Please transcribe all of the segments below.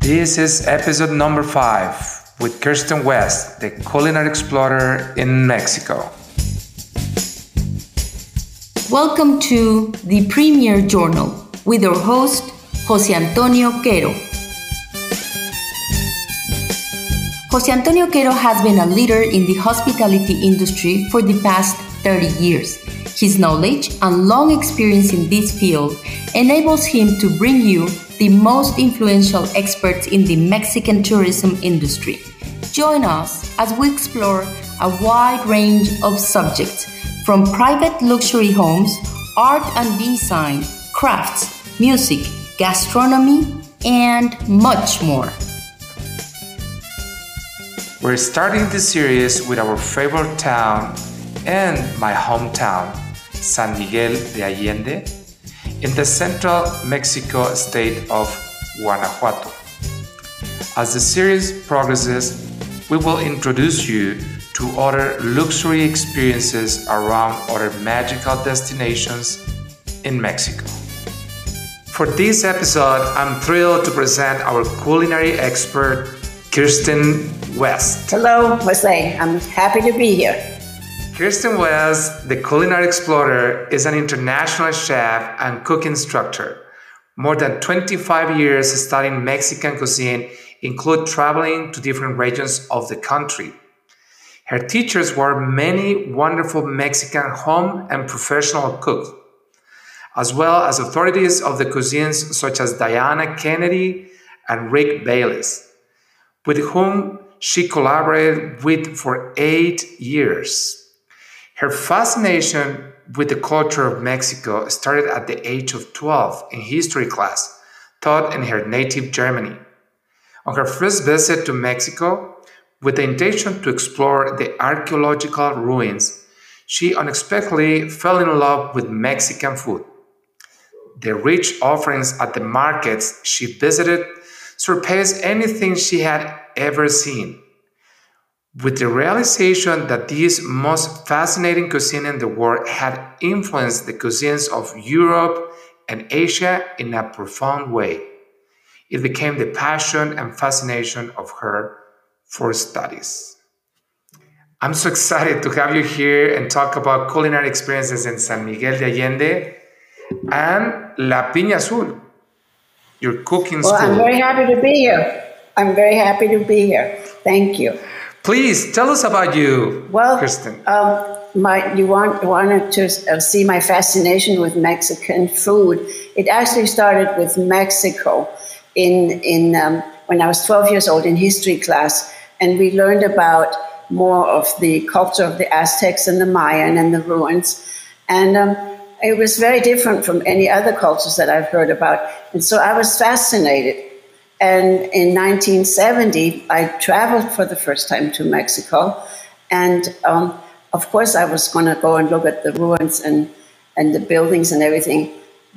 This is episode number five with Kirsten West, the culinary explorer in Mexico. Welcome to the Premier Journal with our host, Jose Antonio Quero. Jose Antonio Quero has been a leader in the hospitality industry for the past 30 years. His knowledge and long experience in this field enables him to bring you the most influential experts in the Mexican tourism industry. Join us as we explore a wide range of subjects from private luxury homes, art and design, crafts, music, gastronomy, and much more. We're starting this series with our favorite town and my hometown, San Miguel de Allende, in the central Mexico state of Guanajuato. As the series progresses, we will introduce you to other luxury experiences around other magical destinations in Mexico. For this episode, I'm thrilled to present our culinary expert, Kirsten West. Hello, Jose. I'm happy to be here. Kirsten West, the culinary explorer, is an international chef and cook instructor. More than 25 years studying Mexican cuisine include traveling to different regions of the country. Her teachers were many wonderful Mexican home and professional cooks, as well as authorities of the cuisines such as Diana Kennedy and Rick Bayless, with whom she collaborated with for eight years. Her fascination with the culture of Mexico started at the age of 12 in history class taught in her native Germany. On her first visit to Mexico, with the intention to explore the archaeological ruins, she unexpectedly fell in love with Mexican food. The rich offerings at the markets she visited surpassed anything she had ever seen. With the realization that this most fascinating cuisine in the world had influenced the cuisines of Europe and Asia in a profound way, it became the passion and fascination of her for studies. I'm so excited to have you here and talk about culinary experiences in San Miguel de Allende and La Piña Azul, your cooking well, school. I'm very happy to be here. I'm very happy to be here. Thank you. Please tell us about you, Well, Kristen. um, my you want wanted to uh, see my fascination with Mexican food. It actually started with Mexico in in um, when I was 12 years old in history class, and we learned about more of the culture of the Aztecs and the Mayan and the ruins, and um, it was very different from any other cultures that I've heard about, and so I was fascinated. And in 1970, I traveled for the first time to Mexico, and um, of course, I was going to go and look at the ruins and and the buildings and everything.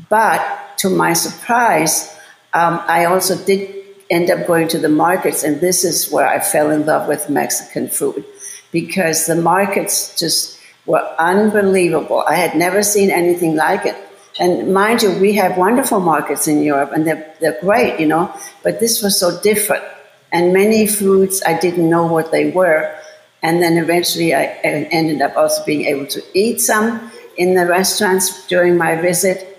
But to my surprise, um, I also did end up going to the markets, and this is where I fell in love with Mexican food because the markets just were unbelievable. I had never seen anything like it. And mind you, we have wonderful markets in Europe, and they're, they're great, you know, but this was so different. And many foods, I didn't know what they were. And then eventually, I ended up also being able to eat some in the restaurants during my visit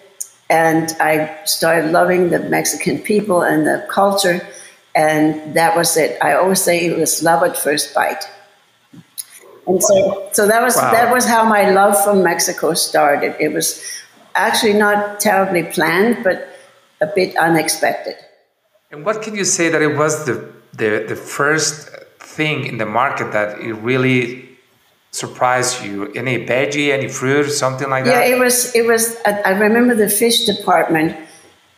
and I started loving the Mexican people and the culture, and that was it. I always say it was love at first bite. And so, so that was Wow. that was how my love for Mexico started. It was actually not terribly planned, but a bit unexpected. And what can you say that it was the, the, the first thing in the market that it really surprised you? Any veggie, any fruit, something like that? Yeah, it was. It was. I I remember the fish department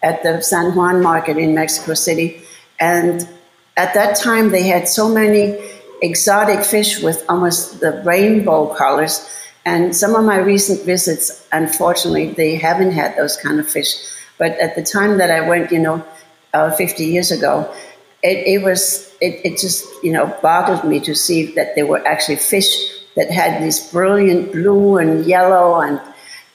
at the San Juan market in Mexico City, and at that time they had so many exotic fish with almost the rainbow colors. And some of my recent visits, unfortunately, they haven't had those kind of fish. But at the time that I went, you know, uh, 50 years ago, it, it was it, it just you know boggled me to see that there were actually fish that had this brilliant blue and yellow and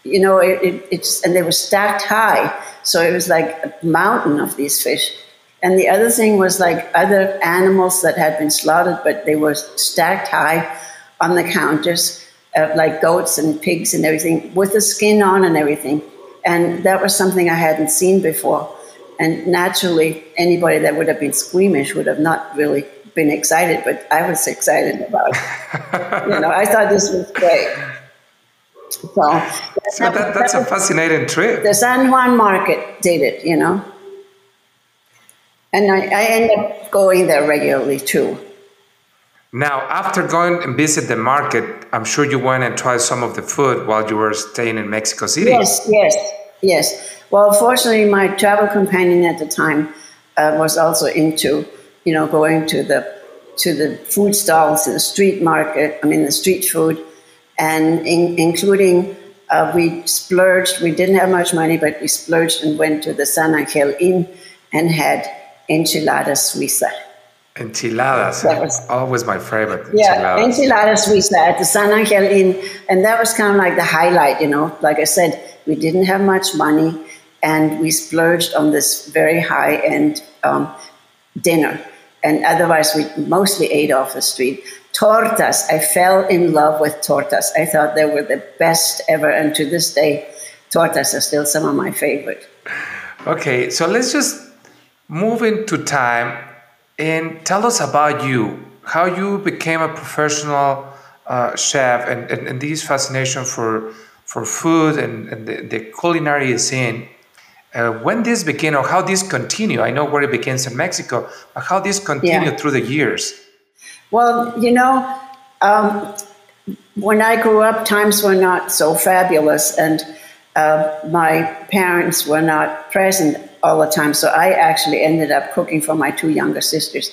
you know it, it, it's and they were stacked high. So it was like a mountain of these fish. And the other thing was like other animals that had been slaughtered, but they were stacked high on the counters, uh, like goats and pigs and everything, with the skin on and everything. And that was something I hadn't seen before. And naturally, anybody that would have been squeamish would have not really been excited, but I was excited about it. you know, I thought this was great. So, so that, that's that, a fascinating trip. The San Juan market did it, you know. And I, I end up going there regularly too. Now, after going and visit the market, I'm sure you went and tried some of the food while you were staying in Mexico City. Yes, yes, yes. Well, fortunately, my travel companion at the time uh, was also into, you know, going to the to the food stalls, the street market. I mean, the street food, and in, including uh, we splurged. We didn't have much money, but we splurged and went to the San Angel Inn and had enchilada suiza. Enchiladas, that was always my favorite. Yeah, enchilada suiza at the San Angel Inn, and that was kind of like the highlight. You know, like I said, we didn't have much money, and we splurged on this very high end um, dinner. And otherwise, we mostly ate off the street. Tortas, I fell in love with tortas. I thought they were the best ever, and to this day, tortas are still some of my favorite. Okay, so let's just move into time and tell us about you, how you became a professional uh, chef and, and, and, this fascination for, for food and, and the, the culinary scene. Uh, when this began or how this continue? I know where it begins in Mexico, but how this continued yeah. through the years? Well, you know, um, when I grew up, times were not so fabulous, and uh, my parents were not present all the time. So I actually ended up cooking for my two younger sisters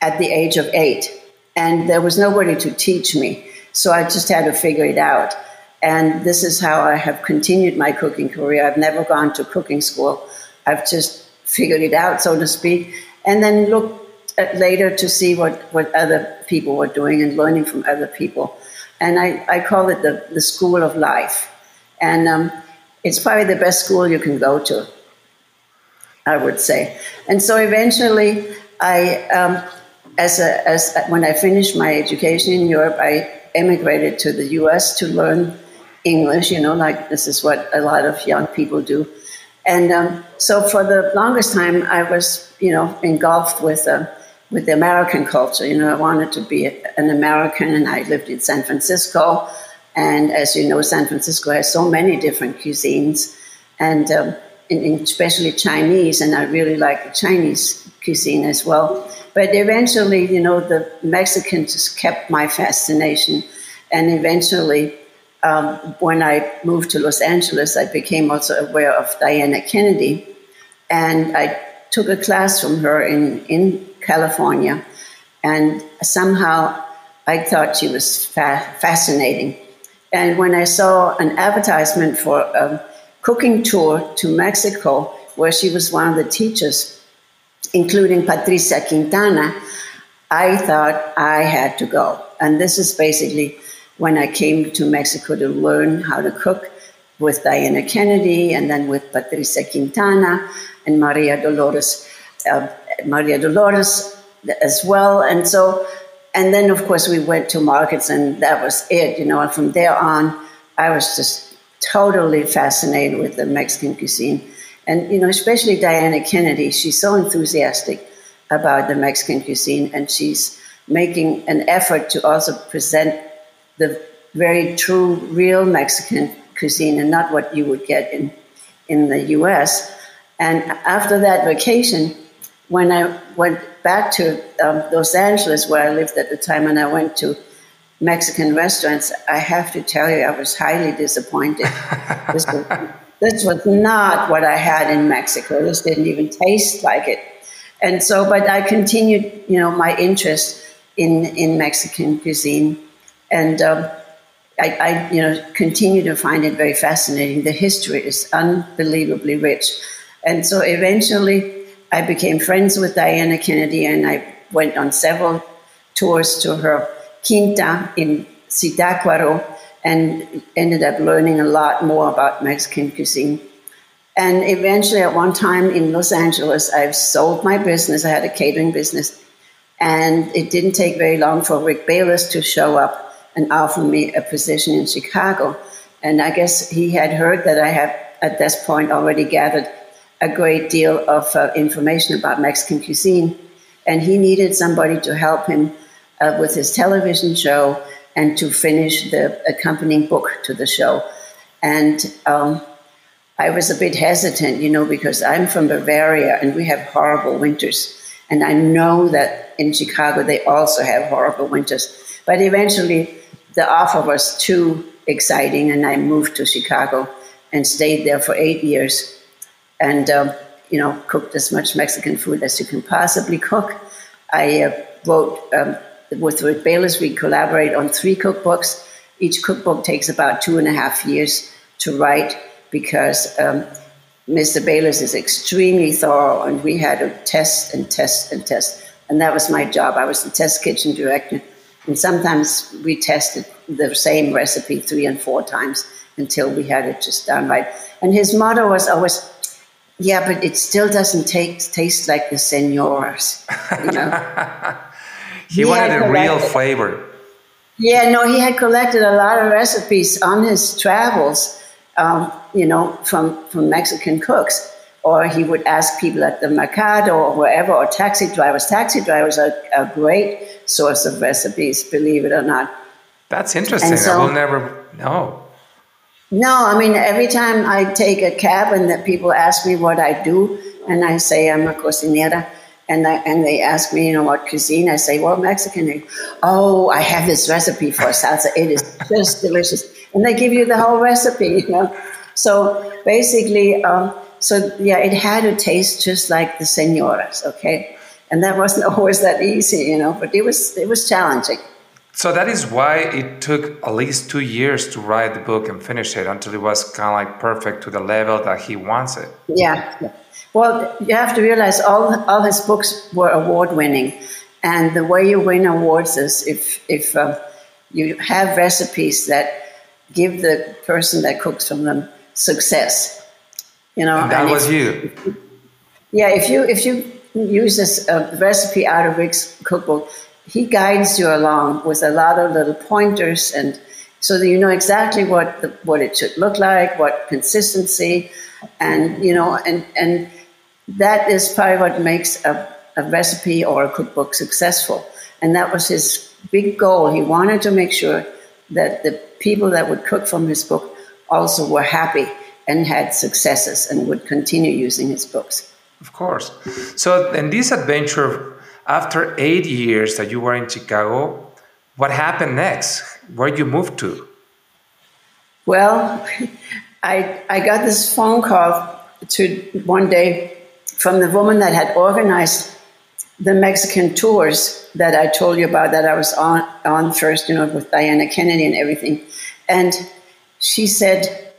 at the age of eight. And there was nobody to teach me. So I just had to figure it out. And this is how I have continued my cooking career. I've never gone to cooking school. I've just figured it out, so to speak, and then looked at later to see what, what other people were doing and learning from other people. And I, I call it the, the school of life. And um, it's probably the best school you can go to. I would say. And so eventually, I, um, as, a, as when I finished my education in Europe, I emigrated to the U.S. to learn English. You know, like this is what a lot of young people do. And um, so for the longest time, I was, you know, engulfed with uh, with the American culture. You know, I wanted to be an American, and I lived in San Francisco. And as you know, San Francisco has so many different cuisines, and um, in especially Chinese, and I really like the Chinese cuisine as well. But eventually, you know, the Mexicans just kept my fascination. And eventually, um, when I moved to Los Angeles, I became also aware of Diana Kennedy. And I took a class from her in, in California. And somehow I thought she was fa- fascinating. And when I saw an advertisement for um, cooking tour to Mexico, where she was one of the teachers, including Patricia Quintana, I thought I had to go. And this is basically when I came to Mexico to learn how to cook with Diana Kennedy and then with Patricia Quintana and Maria Dolores, uh, Maria Dolores as well. And so, and then of course we went to markets and that was it, you know, and from there on, I was just totally fascinated with the Mexican cuisine. And, you know, especially Diana Kennedy, she's so enthusiastic about the Mexican cuisine and she's making an effort to also present the very true, real Mexican cuisine and not what you would get in, in the US. And after that vacation, when I went back to um, Los Angeles, where I lived at the time, and I went to Mexican restaurants, I have to tell you, I was highly disappointed. this, was, this was not what I had in Mexico. This didn't even taste like it. And so, but I continued, you know, my interest in, in Mexican cuisine. And um, I, I, you know, continue to find it very fascinating. The history is unbelievably rich. And so eventually I became friends with Diana Kennedy and I went on several tours to her Quinta in Zitácuaro and ended up learning a lot more about Mexican cuisine. And eventually, at one time in Los Angeles, I sold my business. I had a catering business. And it didn't take very long for Rick Bayless to show up and offer me a position in Chicago. And I guess he had heard that I had, at this point, already gathered a great deal of uh, information about Mexican cuisine. And he needed somebody to help him uh, with his television show and to finish the accompanying book to the show. And um, I was a bit hesitant, you know, because I'm from Bavaria and we have horrible winters. And I know that in Chicago they also have horrible winters. But eventually the offer was too exciting, and I moved to Chicago and stayed there for eight years. And, um, you know, cooked as much Mexican food as you can possibly cook. I uh, wrote um, with Rick Bayless, we collaborate on three cookbooks. Each cookbook takes about two and a half years to write because um, Mr. Bayless is extremely thorough, and we had to test and test and test. And that was my job. I was the test kitchen director. And sometimes we tested the same recipe three and four times until we had it just done right. And his motto was always, yeah, but it still doesn't taste taste like the senoras. You know? he, he wanted a real flavor. Yeah, no, he had collected a lot of recipes on his travels um, you know, from, from Mexican cooks. Or he would ask people at the mercado or wherever, or taxi drivers. Taxi drivers are a great source of recipes, believe it or not. That's interesting. So, I will never know. No, I mean, every time I take a cab and that people ask me what I do, and I say I'm a cocinera, and I, and they ask me, you know, what cuisine, I say, well, Mexican. They, oh, I have this recipe for salsa. It is just delicious and they give you the whole recipe, you know. So basically, um, so yeah, it had to taste just like the senoras, okay, and that wasn't always that easy, you know, but it was it was challenging. So that is why it took at least two years to write the book and finish it until it was kind of like perfect to the level that he wants it. Yeah. Well, you have to realize all all his books were award winning, and the way you win awards is if if um, you have recipes that give the person that cooks from them success. You know, and that and was if, you. Yeah, if you if you use this uh, recipe out of Rick's cookbook, he guides you along with a lot of little pointers, and so that you know exactly what the, what it should look like, what consistency, and you know, and and that is probably what makes a, a recipe or a cookbook successful. And that was his big goal. He wanted to make sure that the people that would cook from his book also were happy and had successes and would continue using his books. Of course. So, in this adventure, after eight years that you were in Chicago, what happened next? Where you moved to? Well, I, I got this phone call to one day from the woman that had organized the Mexican tours that I told you about that I was on, on first, you know, with Diana Kennedy and everything. And she said,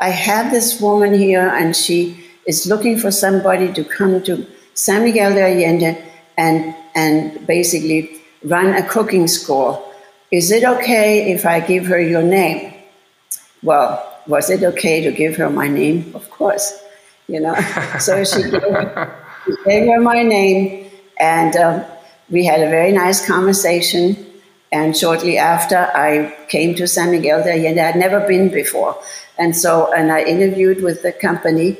I have this woman here and she is looking for somebody to come to San Miguel de Allende and, and basically run a cooking school. Is it okay if I give her your name? Well, was it okay to give her my name? Of course, you know. so she gave, she gave her my name and um, we had a very nice conversation. And shortly after, I came to San Miguel de Allende. I'd never been before. And so, and I interviewed with the company,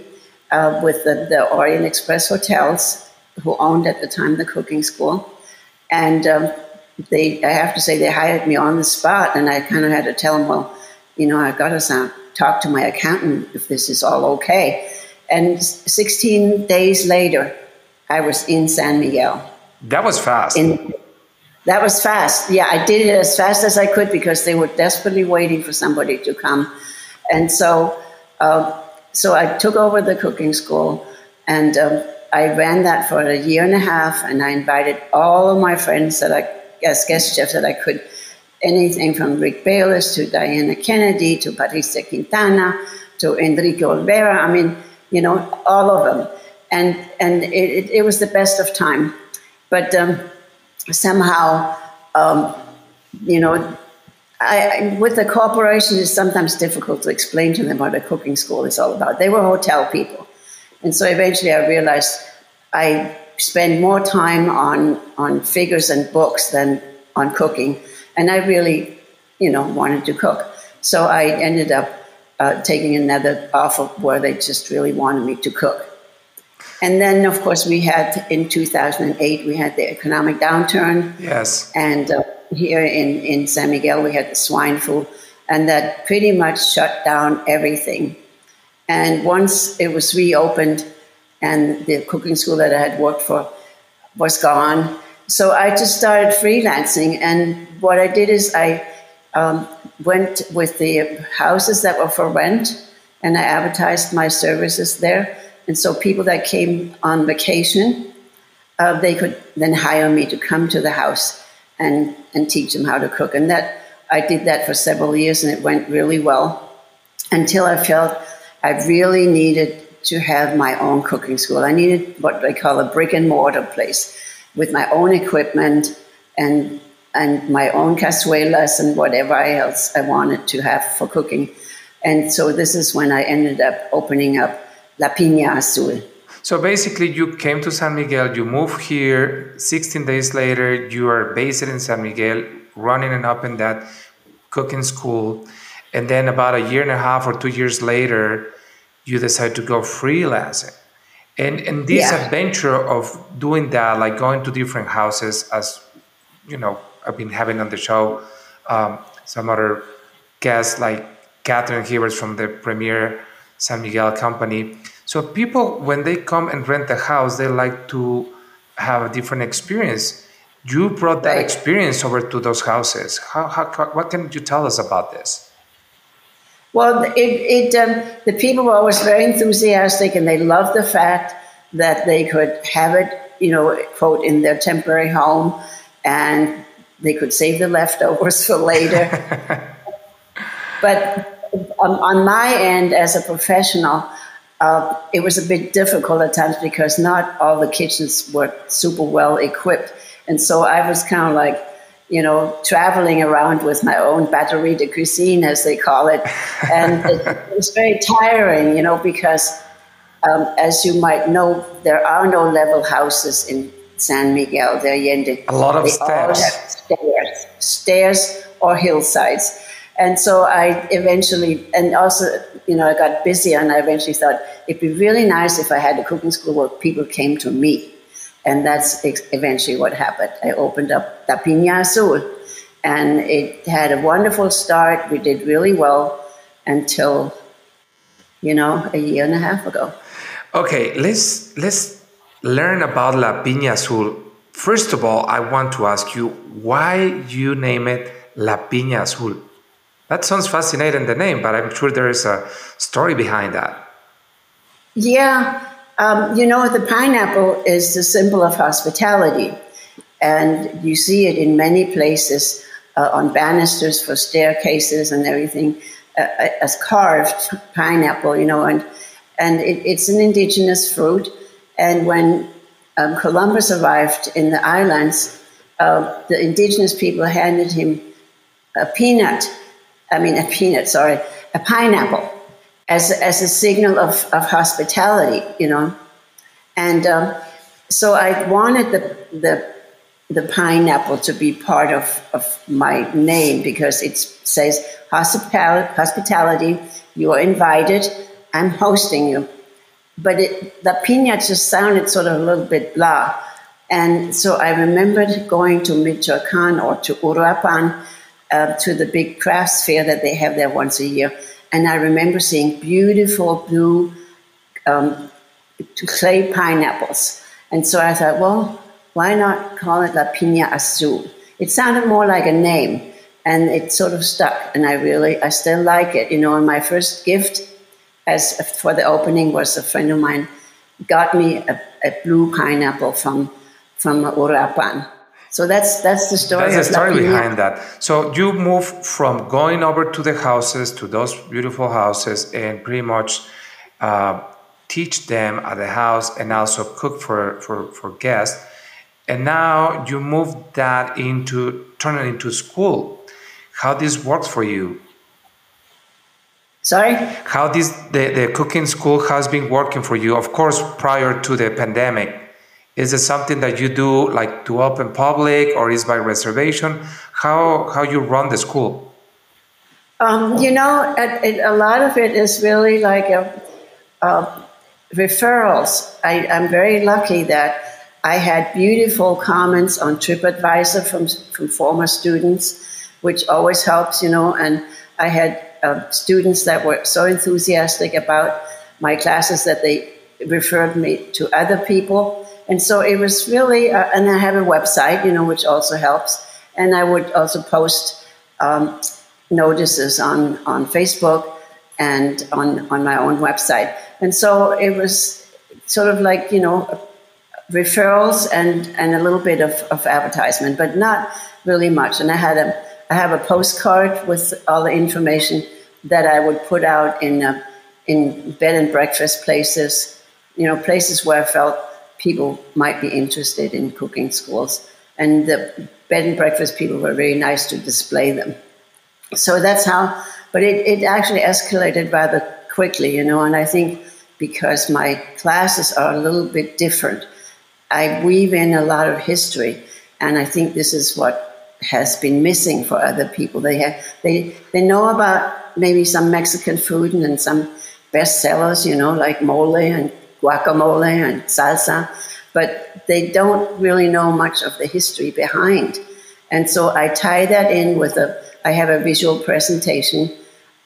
uh, with the, the, Orient Express Hotels, who owned at the time the cooking school. And um, they, I have to say, they hired me on the spot. And I kind of had to tell them, well, you know, I've got to talk to my accountant if this is all okay. And 16 days later, I was in San Miguel. That was fast. In, that was fast. Yeah, I did it as fast as I could because they were desperately waiting for somebody to come. And so, uh, so I took over the cooking school and um, I ran that for a year and a half. And I invited all of my friends that I, as guest chefs that I could, anything from Rick Bayless to Diana Kennedy to Patricia Quintana to Enrique Olvera. I mean, you know, all of them and and it, it, was the best of time. But um, somehow, um, you know, I, with the corporation, it's sometimes difficult to explain to them what a cooking school is all about. They were hotel people. And so eventually I realized I spend more time on, on figures and books than on cooking. And I really, you know, wanted to cook. So I ended up uh, taking another offer where they just really wanted me to cook. And then, of course, we had in 2008, we had the economic downturn. Yes. And uh, here in, in San Miguel, we had the swine flu, and that pretty much shut down everything. And once it was reopened, and the cooking school that I had worked for was gone, so I just started freelancing. And what I did is I um, went with the houses that were for rent, and I advertised my services there. And so people that came on vacation, uh, they could then hire me to come to the house and, and teach them how to cook. And that I did that for several years and it went really well until I felt I really needed to have my own cooking school. I needed what I call a brick and mortar place with my own equipment and and my own cazuelas and whatever else I wanted to have for cooking. And so this is when I ended up opening up La Piña Azul. So basically, you came to San Miguel, you moved here. 16 days later, you are based in San Miguel, running and open that cooking school. And then about a year and a half or two years later, you decide to go freelancing. And, and this yeah. adventure of doing that, like going to different houses, as you know, I've been having on the show um, some other guests like Catherine Hivers from the Premier San Miguel company so people, when they come and rent a house, they like to have a different experience. You brought that right. experience over to those houses. How, how, what can you tell us about this? Well, it, it um, the people were always very enthusiastic, and they loved the fact that they could have it, you know, quote, in their temporary home, and they could save the leftovers for later. but um, on my end, as a professional, uh, it was a bit difficult at times because not all the kitchens were super well equipped. And so I was kind of like, you know, traveling around with my own batterie de cuisine, as they call it. And it, was very tiring, you know, because um, as you might know, there are no level houses in San Miguel de Allende. A lot of they steps. stairs, stairs or hillsides. And so I eventually, and also, you know, I got busy and I eventually thought it'd be really nice if I had a cooking school where people came to me. And that's eventually what happened. I opened up La Piña Azul and it had a wonderful start. We did really well until, you know, a year and a half ago. Okay, let's, let's learn about La Piña Azul. First of all, I want to ask you why you name it La Piña Azul. That sounds fascinating, the name, but I'm sure there is a story behind that. Yeah. Um, you know, the pineapple is the symbol of hospitality. And you see it in many places uh, on banisters for staircases and everything uh, uh as carved pineapple, you know, and, and it, it's an indigenous fruit. And when um, Columbus arrived in the islands, uh, the indigenous people handed him a peanut I mean, a peanut, sorry, a pineapple as, as a signal of, of hospitality, you know. And um, so I wanted the, the, the pineapple to be part of, of my name because it says hospitality, you are invited, I'm hosting you. But it, the pina just sounded sort of a little bit blah. And so I remembered going to Michoacan or to Uruapan uh, to the big crafts fair that they have there once a year. And I remember seeing beautiful blue um, clay pineapples. And so I thought, well, why not call it La Piña Azul? It sounded more like a name, and it sort of stuck. And I really, I still like it. You know, and my first gift as for the opening was a friend of mine got me a, a blue pineapple from from Uruapan. So that's that's the story. That's the story behind that. So you move from going over to the houses to those beautiful houses and pretty much uh, teach them at the house and also cook for, for, for guests. And now you move that into turn it into school. how this works for you. Sorry? How this the, the cooking school has been working for you, of course, prior to the pandemic. Is it something that you do like to open public or is by reservation? How how you run the school? Um, you know, it, a lot of it is really like a, a referrals. I, I'm very lucky that I had beautiful comments on TripAdvisor from, from former students, which always helps, you know. And I had uh, students that were so enthusiastic about my classes that they referred me to other people. And so it was really, uh, and I have a website, you know, which also helps. And I would also post um, notices on, on Facebook and on, on my own website. And so it was sort of like, you know, referrals and, and a little bit of, of advertisement, but not really much. And I had a I have a postcard with all the information that I would put out in uh, in bed and breakfast places, you know, places where I felt people might be interested in cooking schools. And the bed and breakfast people were very nice to display them. So that's how, but it, it actually escalated rather quickly, you know, and I think because my classes are a little bit different I weave in a lot of history, and I think this is what has been missing for other people. They have they they know about maybe some Mexican food and some bestsellers, you know, like mole and guacamole and salsa, but they don't really know much of the history behind. And so I tie that in with a I have a visual presentation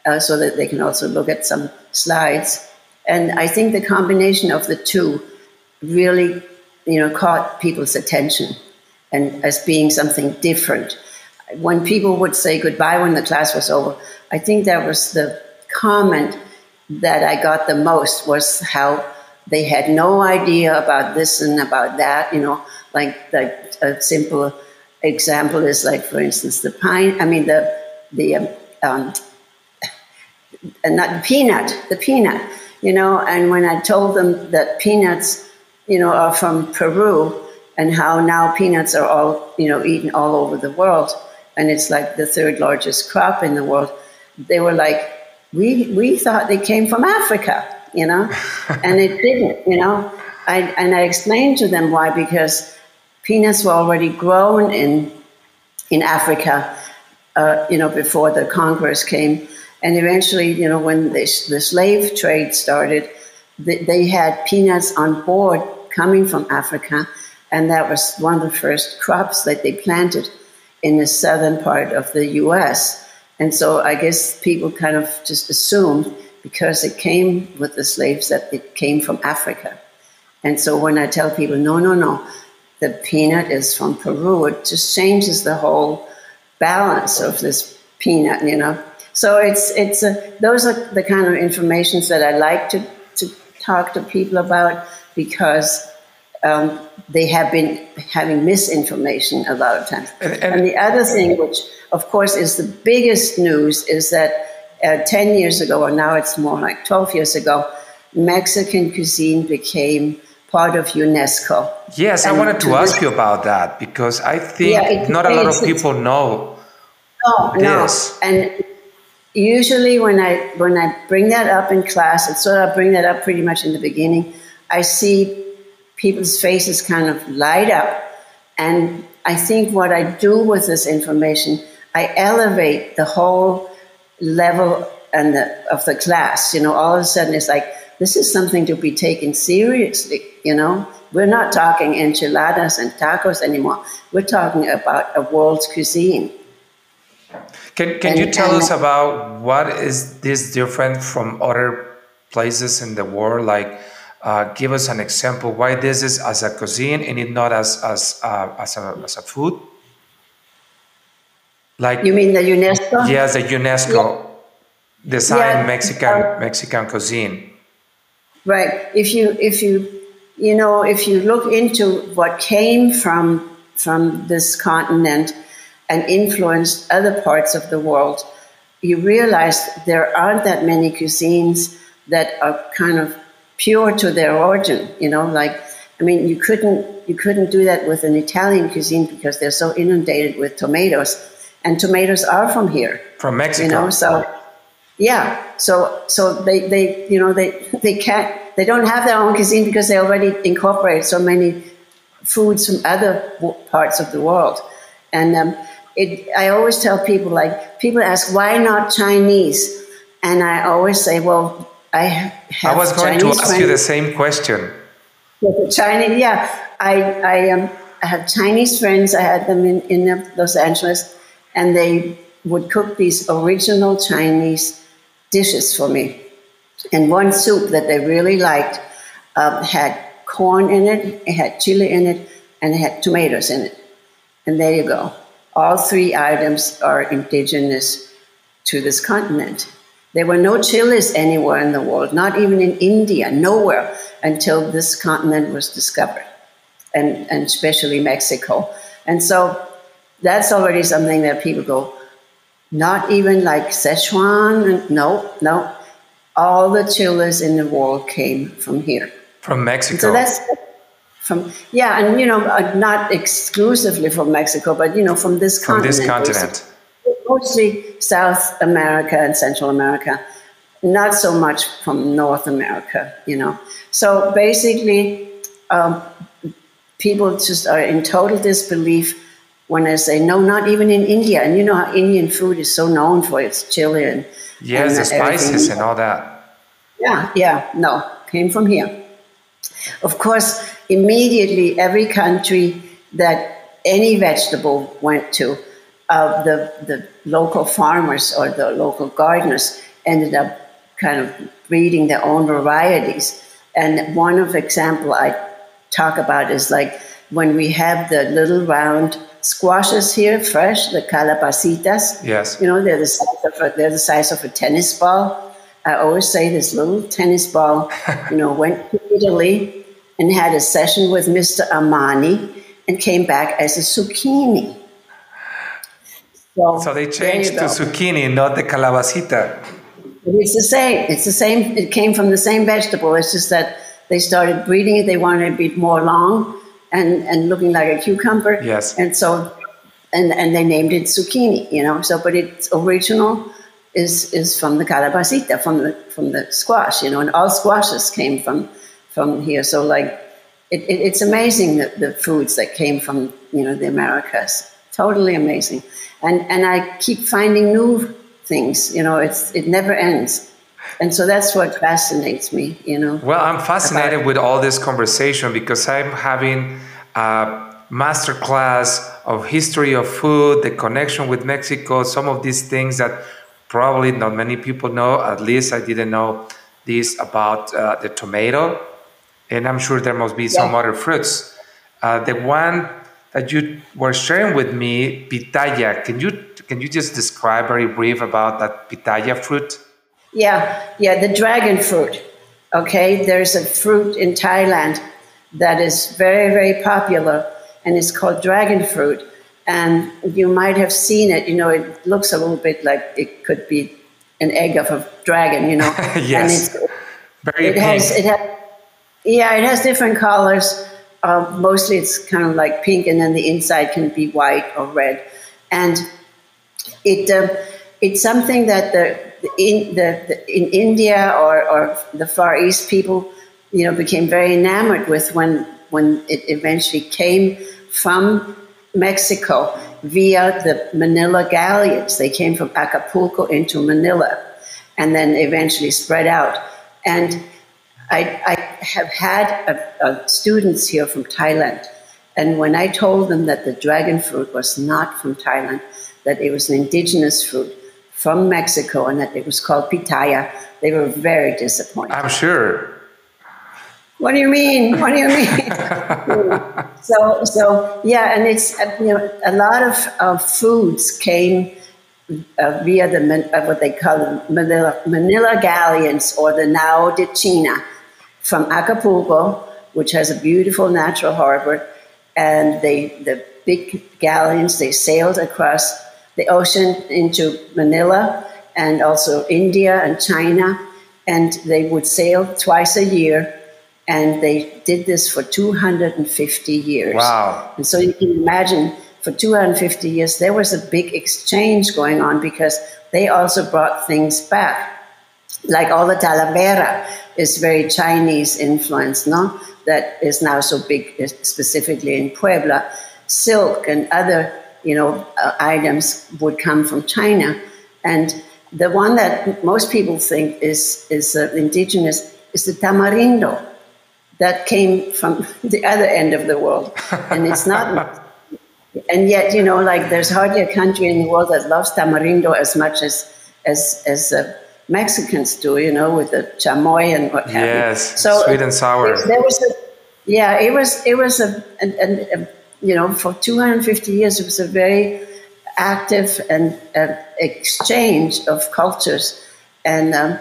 uh, so that they can also look at some slides. And I think the combination of the two really you know, caught people's attention and as being something different. When people would say goodbye when the class was over, I think that was the comment that I got the most was how they had no idea about this and about that. You know, like the, a simple example is like, for instance, the pine. I mean, the the um, um, not the peanut, the peanut. You know, and when I told them that peanuts you know, are from Peru and how now peanuts are all, you know, eaten all over the world. And it's like the third largest crop in the world. They were like, we, we thought they came from Africa, you know, and it didn't, you know. I, and I explained to them why, because peanuts were already grown in, in Africa, uh, you know, before the Congress came. And eventually, you know, when this, the slave trade started, they had peanuts on board coming from Africa, and that was one of the first crops that they planted in the southern part of the US. And so I guess people kind of just assumed because it came with the slaves that it came from Africa. And so when I tell people, no, no, no, the peanut is from Peru, it just changes the whole balance of this peanut, you know. So it's it's a, those are the kind of informations that I like to to talk to people about because um, they have been having misinformation a lot of times. And, and, and, the other thing, which of course is the biggest news, is that uh, 10 years ago, or now it's more like 12 years ago, Mexican cuisine became part of UNESCO. Yes, and I wanted to ask you about that because I think yeah, it, not a lot of people know. No, this. no. And usually when I when I bring that up in class, and so I bring that up pretty much in the beginning, I see people's faces kind of light up. And I think what I do with this information, I elevate the whole level and the, of the class. You know, all of a sudden it's like this is something to be taken seriously. You know, we're not talking enchiladas and tacos anymore. We're talking about a world's cuisine. Can Can and, you tell us about what is this different from other places in the world? Like, uh, give us an example why this is as a cuisine and it not as as uh, as, a, as a food. Like you mean the UNESCO? Yes, the UNESCO yeah. design yeah. Mexican uh, Mexican cuisine. Right. If you if you you know if you look into what came from from this continent and influenced other parts of the world, you realize there aren't that many cuisines that are kind of pure to their origin. You know, like I mean, you couldn't you couldn't do that with an Italian cuisine because they're so inundated with tomatoes. And tomatoes are from here. From Mexico. You know, so yeah, so so they they you know they they can't they don't have their own cuisine because they already incorporate so many foods from other parts of the world, and um, it, I always tell people like people ask why not Chinese, and I always say, well, I have. I was going Chinese to ask friends. you the same question. The Chinese, yeah. I I um I have Chinese friends. I had them in in Los Angeles, and they would cook these original Chinese dishes for me. And one soup that they really liked um, had corn in it, it had chili in it, and it had tomatoes in it. And there you go. All three items are indigenous to this continent. There were no chilies anywhere in the world, not even in India, nowhere until this continent was discovered, and, and especially Mexico. And so that's already something that people go, not even like Szechuan, no, no. All the chilies in the world came from here. From Mexico. So that's from yeah, and you know, uh, not exclusively from Mexico, but you know, from this from continent. From this continent. Mostly South America and Central America, not so much from North America. You know, so basically, um, people just are in total disbelief when I say no, not even in India. And you know how Indian food is so known for its chili and Yes, and the spices everything. and all that. Yeah, yeah, no, came from here. Of course, immediately every country that any vegetable went to, uh, the the local farmers or the local gardeners ended up kind of breeding their own varieties. And one of example I talk about is like when we have the little round squashes here, fresh, the calabacitas. Yes. You know, they're the size of a, they're the size of a tennis ball. I always say this little tennis ball, you know, went to Italy and had a session with Mr. Armani and came back as a zucchini. So they changed to zucchini, not the calabacita. It's the same. It's the same. It came from the same vegetable. It's just that they started breeding it. They wanted it to be more long and, and looking like a cucumber. Yes. And so, and, and they named it zucchini, you know. So, but its original is, is from the calabacita, from the, from the squash, you know, and all squashes came from, from here. So like, it, it, it's amazing that the foods that came from, you know, the Americas. Totally amazing. And, and I keep finding new things, you know, it's, it never ends. And so that's what fascinates me, you know. Well, I'm fascinated with all this conversation because I'm having a master class of history of food, the connection with Mexico, some of these things that probably not many people know. At least I didn't know this about uh, the tomato, and I'm sure there must be some other fruits. Uh, the one that you were sharing with me, pitaya. Can you can you just describe very brief about that pitaya fruit? Yeah, yeah, the dragon fruit. Okay, there's a fruit in Thailand that is very, very popular, and it's called dragon fruit. And you might have seen it. You know, it looks a little bit like it could be an egg of a dragon. You know, Yes. And it's, Very it pink. has, it has, yeah, it has different colors. Uh, mostly, it's kind of like pink, and then the inside can be white or red. And it uh, it's something that the, the in the, the in India or, or the Far East people, you know, became very enamored with when when it eventually came from Mexico via the Manila galleons. They came from Acapulco into Manila, and then eventually spread out. And I, I have had a, a students here from Thailand, and when I told them that the dragon fruit was not from Thailand, that it was an indigenous fruit from Mexico, and that it was called pitaya, they were very disappointed. I'm sure. What do you mean? What do you mean? so, so yeah, and it's uh, you know a lot of uh, foods came uh, via the uh, what they call the Manila, Manila galleons or the Nao de China from Acapulco, which has a beautiful natural harbor, and they the big galleons they sailed across the ocean into Manila and also India and China, and they would sail twice a year and they did this for 250 years. Wow. And so you can imagine for 250 years, there was a big exchange going on because they also brought things back. Like all the talavera is very Chinese influence, no? That is now so big, specifically in Puebla. Silk and other, you know, uh, items would come from China. And the one that most people think is, is uh, indigenous is the tamarindo that came from the other end of the world. And it's not, and yet, you know, like there's hardly a country in the world that loves tamarindo as much as, as, as uh, Mexicans do, you know, with the chamoy and what have you. Yes, so sweet and sour. There was a, yeah, it was, it was a, a, a, a you know, for 250 years, it was a very active and uh, exchange of cultures. And, um,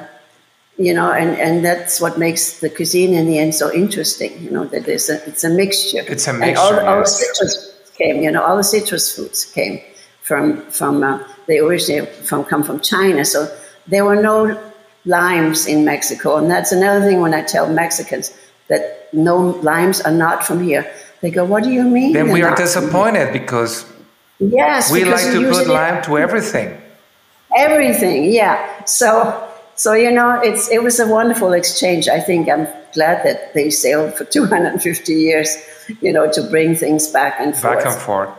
you know, and, and that's what makes the cuisine in the end so interesting, you know, that it's a, it's a mixture. It's a mixture. And all, all the citrus came, you know, all the citrus fruits came from, from uh, they originally from, come from China. So there were no limes in Mexico. And that's another thing when I tell Mexicans that no limes are not from here. They go, What do you mean? Then we are disappointed because yes, we because like to put lime to everything. Everything, yeah. So so you know, it's it was a wonderful exchange. I think I'm glad that they sailed for 250 years, you know, to bring things back and forth. Back and forth.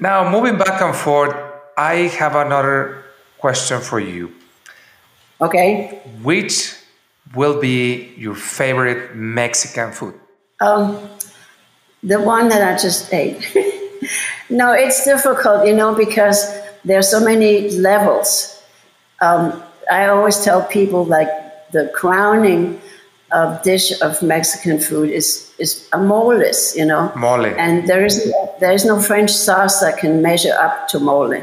Now, moving back and forth, I have another question for you. Okay. Which will be your favorite Mexican food? Um, the one that I just ate. no, it's difficult, you know, because there are so many levels. Um, I always tell people like the crowning of dish of Mexican food is is a moles, you know. Mole. And there is there is no French sauce that can measure up to mole,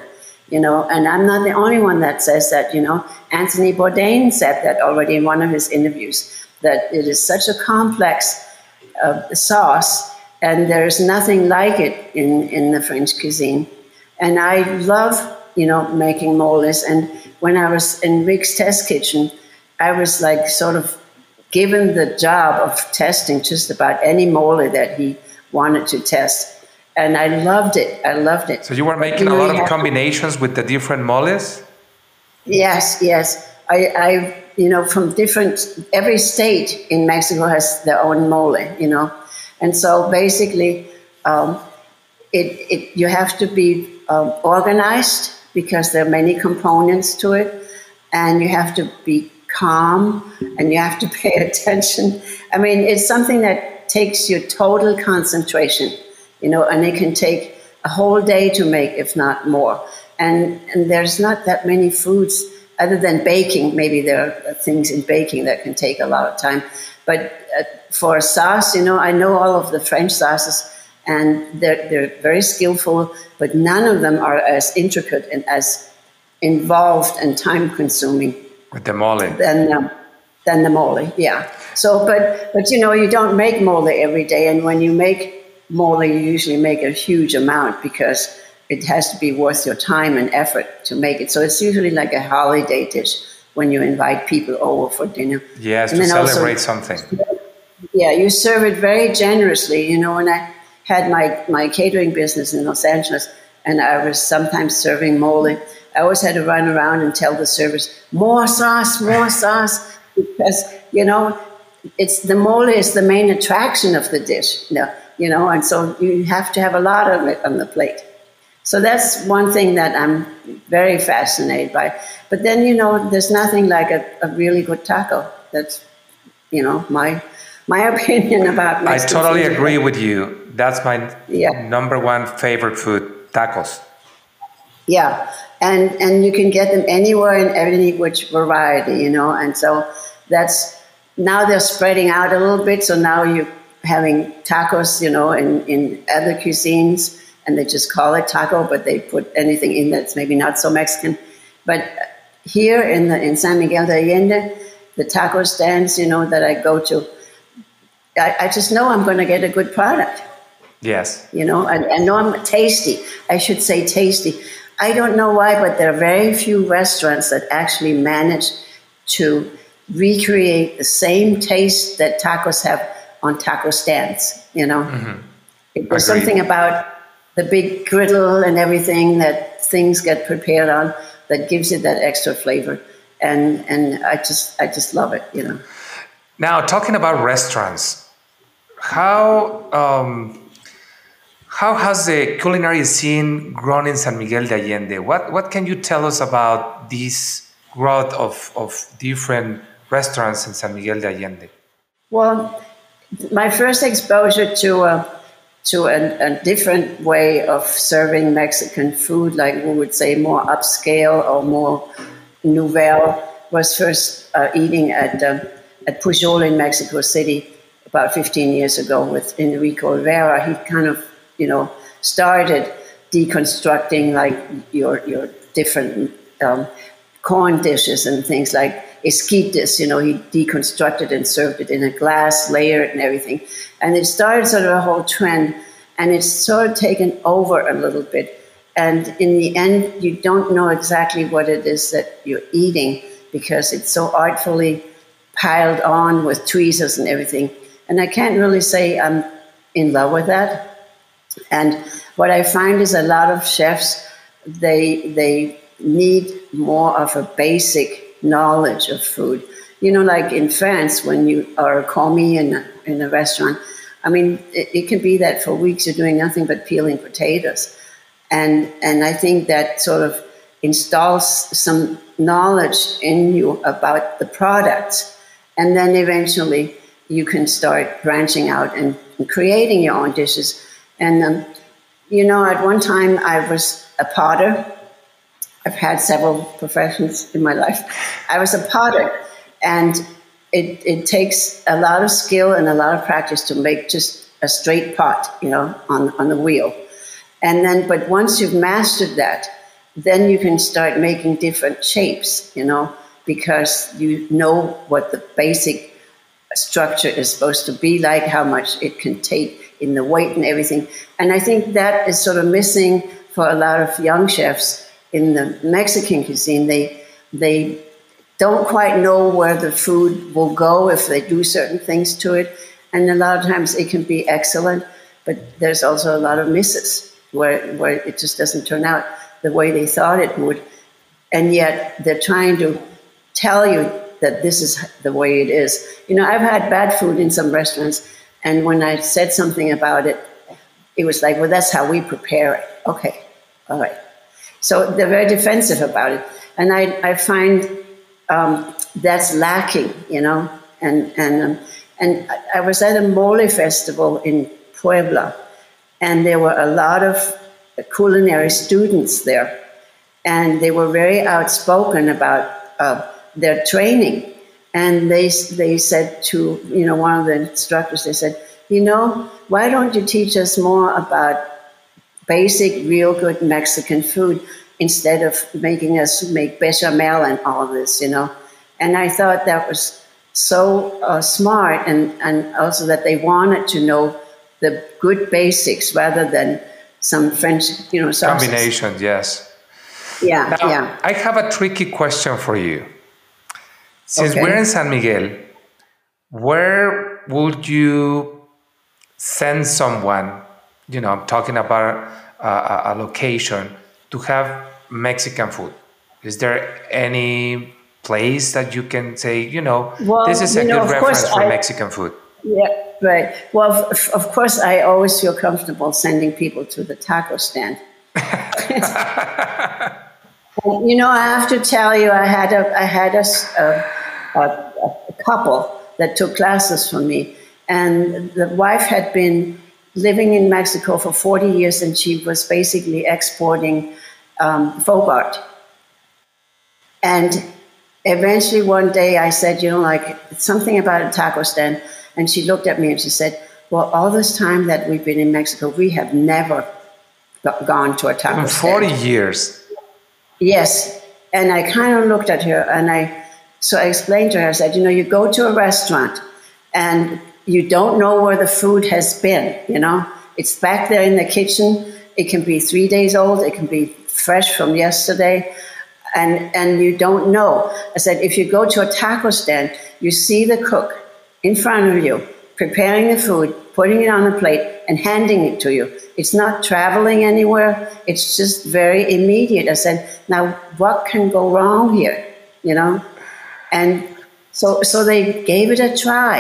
you know. And I'm not the only one that says that, you know. Anthony Bourdain said that already in one of his interviews that it is such a complex uh, sauce and there's nothing like it in, in the French cuisine. And I love, you know, making moles. And when I was in Rick's test kitchen, I was like sort of given the job of testing just about any mole that he wanted to test. And I loved it. I loved it. So you were making a lot of combinations with the different moles? Yes, yes. I, I, you know, from different, every state in Mexico has their own mole, you know. And so basically, um, it, it, you have to be um, organized because there are many components to it, and you have to be calm and you have to pay attention. I mean, it's something that takes your total concentration, you know, and it can take a whole day to make, if not more. And, and there's not that many foods other than baking. Maybe there are things in baking that can take a lot of time. But uh, for sauce, you know, I know all of the French sauces, and they're, they're very skillful, but none of them are as intricate and as involved and time consuming. With the mole. Than, um, than the mole, yeah. So, but, but you know, you don't make mole every day, and when you make mole, you usually make a huge amount because it has to be worth your time and effort to make it. So it's usually like a holiday dish when you invite people over for dinner. Yes, and to celebrate also, something. Yeah, you serve it very generously. You know, when I had my, my catering business in Los Angeles and I was sometimes serving mole, I always had to run around and tell the servers, more sauce, more sauce, because, you know, it's the mole is the main attraction of the dish, you know, and so you have to have a lot of it on the plate. So that's one thing that I'm very fascinated by. But then, you know, there's nothing like a, a really good taco. That's, you know, my my opinion about Mexican I totally food. agree with you. That's my yeah. number one favorite food, tacos. Yeah, and and you can get them anywhere in any which variety, you know. And so that's now they're spreading out a little bit. So now you're having tacos, you know, in in other cuisines and they just call it taco, but they put anything in that's maybe not so Mexican. But here in the in San Miguel de Allende, the taco stands, you know, that I go to, I, I just know I'm going to get a good product. Yes. You know, I, I know I'm tasty. I should say tasty. I don't know why, but there are very few restaurants that actually manage to recreate the same taste that tacos have on taco stands. You know, mm-hmm. it was something about the big griddle and everything that things get prepared on that gives it that extra flavor. And and I just I just love it, you know. Now talking about restaurants, how um, how has the culinary scene grown in San Miguel de Allende? What what can you tell us about this growth of, of different restaurants in San Miguel de Allende? Well, my first exposure to a, to a, a, different way of serving Mexican food, like we would say more upscale or more nouvelle, was first uh, eating at, uh, at Pujol in Mexico City about 15 years ago with Enrique Olvera. He kind of, you know, started deconstructing like your, your different um, corn dishes and things like esquites, you know, he deconstructed and served it in a glass, layer and everything. And it started sort of a whole trend, and it's sort of taken over a little bit. And in the end, you don't know exactly what it is that you're eating because it's so artfully piled on with tweezers and everything. And I can't really say I'm in love with that. And what I find is a lot of chefs, they, they need more of a basic knowledge of food. You know, like in France, when you are a commis in a, in a restaurant, I mean, it, it, can be that for weeks you're doing nothing but peeling potatoes. And, and I think that sort of installs some knowledge in you about the products. And then eventually you can start branching out and, and creating your own dishes. And, um, you know, at one time I was a potter I've had several professions in my life. I was a potter, and it, it takes a lot of skill and a lot of practice to make just a straight pot, you know, on, on the wheel. And then, but once you've mastered that, then you can start making different shapes, you know, because you know what the basic structure is supposed to be like, how much it can take in the weight and everything. And I think that is sort of missing for a lot of young chefs in the Mexican cuisine, they they don't quite know where the food will go if they do certain things to it, and a lot of times it can be excellent, but there's also a lot of misses where where it just doesn't turn out the way they thought it would, and yet they're trying to tell you that this is the way it is. You know, I've had bad food in some restaurants, and when I said something about it, it was like, well, that's how we prepare it. Okay, all right. So they're very defensive about it. And I, I find um, that's lacking, you know. And, and, um, and I was at a mole festival in Puebla, and there were a lot of culinary students there. And they were very outspoken about uh, their training. And they, they said to, you know, one of the instructors, they said, you know, why don't you teach us more about basic, real good Mexican food instead of making us make bechamel and all this, you know. And I thought that was so uh, smart, and, and also that they wanted to know the good basics rather than some French, you know, sauces. combinations. Yes. Yeah, now, yeah. I have a tricky question for you. Since okay. we're in San Miguel, where would you send someone you know, I'm talking about a, a location to have Mexican food. Is there any place that you can say, you know, well, this is a good reference for I, Mexican food? Yeah, right. Well, of, of course, I always feel comfortable sending people to the taco stand. you know, I have to tell you, I had a, I had a, a, a couple that took classes from me, and the wife had been living in Mexico for 40 years, and she was basically exporting um, folk art. And eventually, one day, I said, You know, like something about a taco stand. And she looked at me and she said, Well, all this time that we've been in Mexico, we have never gone to a taco stand. 40 years. Yes. And I kind of looked at her and I, so I explained to her, I said, You know, you go to a restaurant and you don't know where the food has been, you know. It's back there in the kitchen. It can be three days old, it can be fresh from yesterday, and, and you don't know. I said, if you go to a taco stand, you see the cook in front of you preparing the food, putting it on the plate, and handing it to you. It's not traveling anywhere. It's just very immediate. I said, now what can go wrong here? You know? And so, so they gave it a try.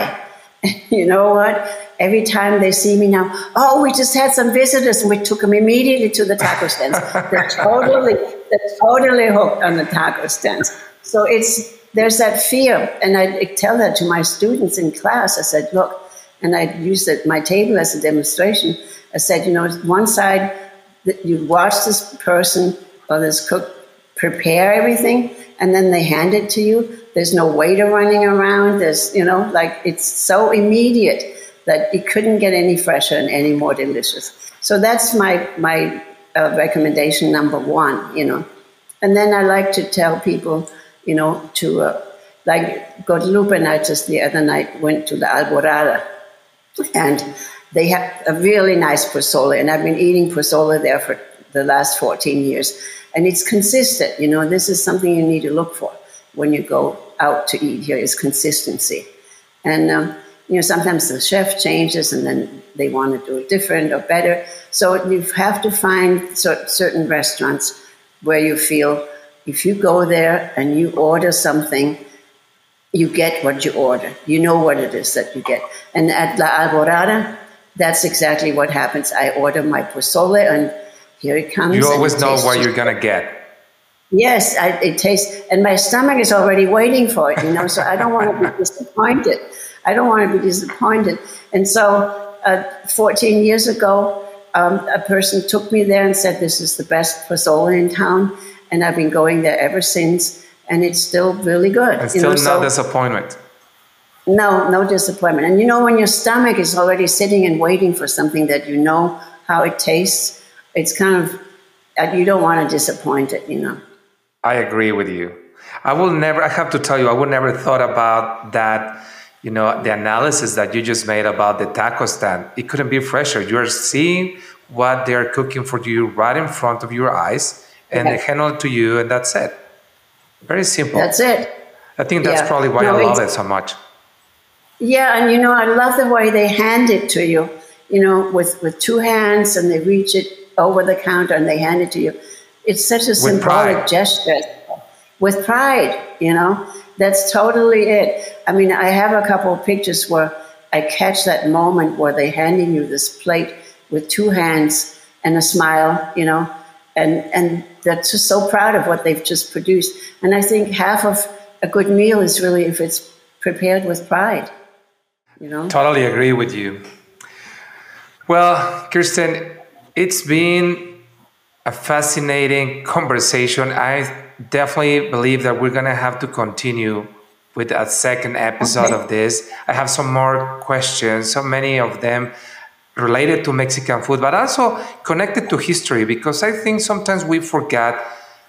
you know what? Every time they see me now, oh, we just had some visitors and we took them immediately to the taco stands. they're totally, they're totally hooked on the taco stands. So it's, there's that fear. And I tell that to my students in class. I said, look, and I used it, my table as a demonstration. I said, you know, one side, you watch this person or this cook prepare everything, and then they hand it to you. There's no waiter running around. There's, you know, like it's so immediate that it couldn't get any fresher and any more delicious. So that's my my uh, recommendation number one, you know. And then I like to tell people, you know, to uh, like Guadalupe and I just the other night went to the Alborada, and they have a really nice pozole, and I've been eating pozole there for the last 14 years, and it's consistent. You know, this is something you need to look for when you go out to eat here is consistency, and um, you know sometimes the chef changes, and then they want to do it different or better. So you have to find certain restaurants where you feel if you go there and you order something you get what you order. You know what it is that you get. And at La Alborada, that's exactly what happens. I order my pozole, and here it comes. You always know what you're gonna get. Yes, I, it tastes, and my stomach is already waiting for it. You know, so I don't want to be disappointed. I don't want to be disappointed. And so, uh, 14 years ago, um, a person took me there and said, "This is the best pozole in town," and I've been going there ever since and it's still really good. And still know, no so, disappointment. No, no disappointment. And you know, when your stomach is already sitting and waiting for something that you know how it tastes, it's kind of uh, you don't want to disappoint it. You know. I agree with you. I will never. I have to tell you, I would never thought about that. You know, the analysis that you just made about the taco stand. It couldn't be fresher. You are seeing what they are cooking for you right in front of your eyes, and they hand it to you, and that's it. Very simple. That's it. I think that's yeah. probably why no, I love it so much. Yeah, and you know, I love the way they hand it to you, you know, with, with two hands and they reach it over the counter and they hand it to you. It's such a symbolic gesture. With pride, you know, that's totally it. I mean, I have a couple of pictures where I catch that moment where they're handing you this plate with two hands and a smile, you know, and and they're just so proud of what they've just produced. And I think half of a good meal is really if it's prepared with pride. You know. Totally agree with you. Well, Kirsten, it's been a fascinating conversation. I definitely believe that we're gonna have to continue with a second episode okay. of this. I have some more questions, so many of them related to Mexican food, but also connected to history, because I think sometimes we forget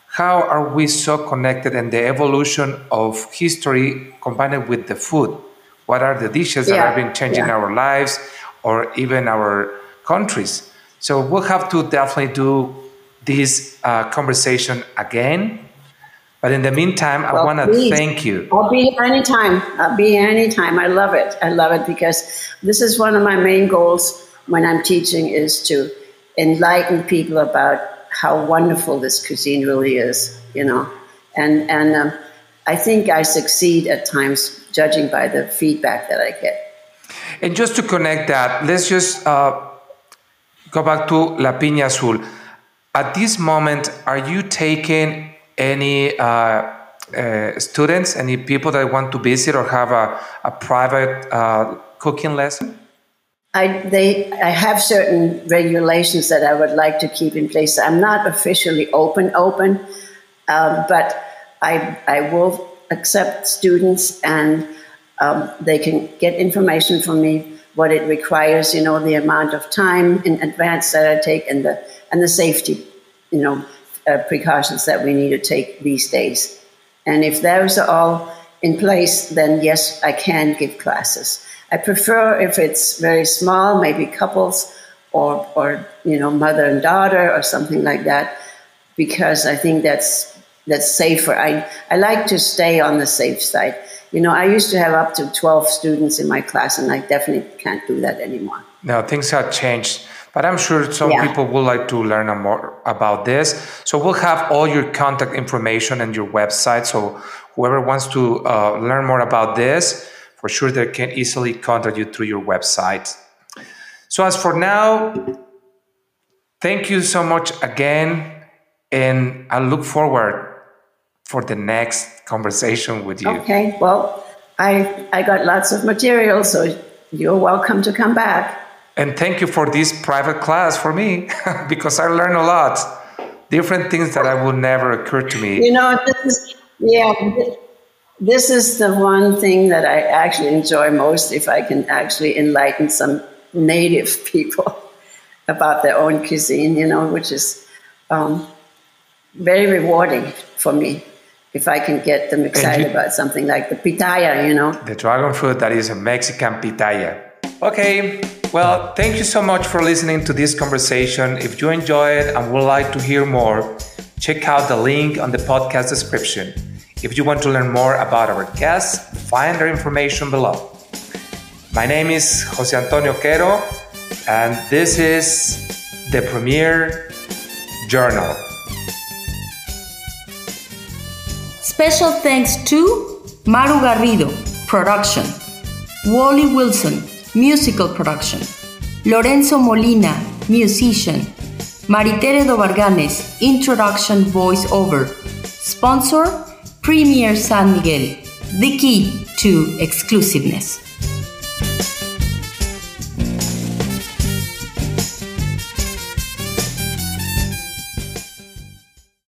how are we so connected and the evolution of history combined with the food. What are the dishes yeah. that have been changing yeah. our lives or even our countries? So we'll have to definitely do this uh, conversation again. But in the meantime, well, I want to thank you. I'll be here anytime. I'll be here anytime. I love it. I love it because this is one of my main goals when I'm teaching is to enlighten people about how wonderful this cuisine really is, you know. And, and um, I think I succeed at times, judging by the feedback that I get. And just to connect that, let's just uh, go back to La Piña Azul. At this moment, are you taking any uh, uh, students, any people that want to visit or have a, a private uh, cooking lesson? I, they, I have certain regulations that I would like to keep in place. I'm not officially open, open, um, but I, I will accept students and um, they can get information from me, what it requires, you know, the amount of time in advance that I take and the, and the safety, you know, uh, precautions that we need to take these days. And if those are all in place, then yes, I can give classes. I prefer if it's very small, maybe couples or, or you know, mother and daughter or something like that, because I think that's that's safer. I, I like to stay on the safe side. You know, I used to have up to 12 students in my class, and I definitely can't do that anymore. No, things have changed. But I'm sure some Yeah. people would like to learn more about this. So we'll have all your contact information and your website. So whoever wants to uh, learn more about this, for sure they can easily contact you through your website. So as for now, thank you so much again, and I look forward for the next conversation with you. Okay, well, I, I got lots of material, so you're welcome to come back. And thank you for this private class for me because I learned a lot. Different things that I would never occur to me. You know, this is, yeah, this is the one thing that I actually enjoy most if I can actually enlighten some native people about their own cuisine, you know, which is um, very rewarding for me if I can get them excited you- about something like the pitaya, you know. The dragon fruit that is a Mexican pitaya. Okay, well, thank you so much for listening to this conversation. If you enjoy it and would like to hear more, check out the link on the podcast description. If you want to learn more about our guests, find their information below. My name is Jose Antonio Quero, and this is the Premier Journal. Special thanks to Maru Garrido, production, Wally Wilson, musical production, Lorenzo Molina, musician, Maritere Dobarganes, introduction voiceover, sponsor, Premier San Miguel, the key to exclusiveness.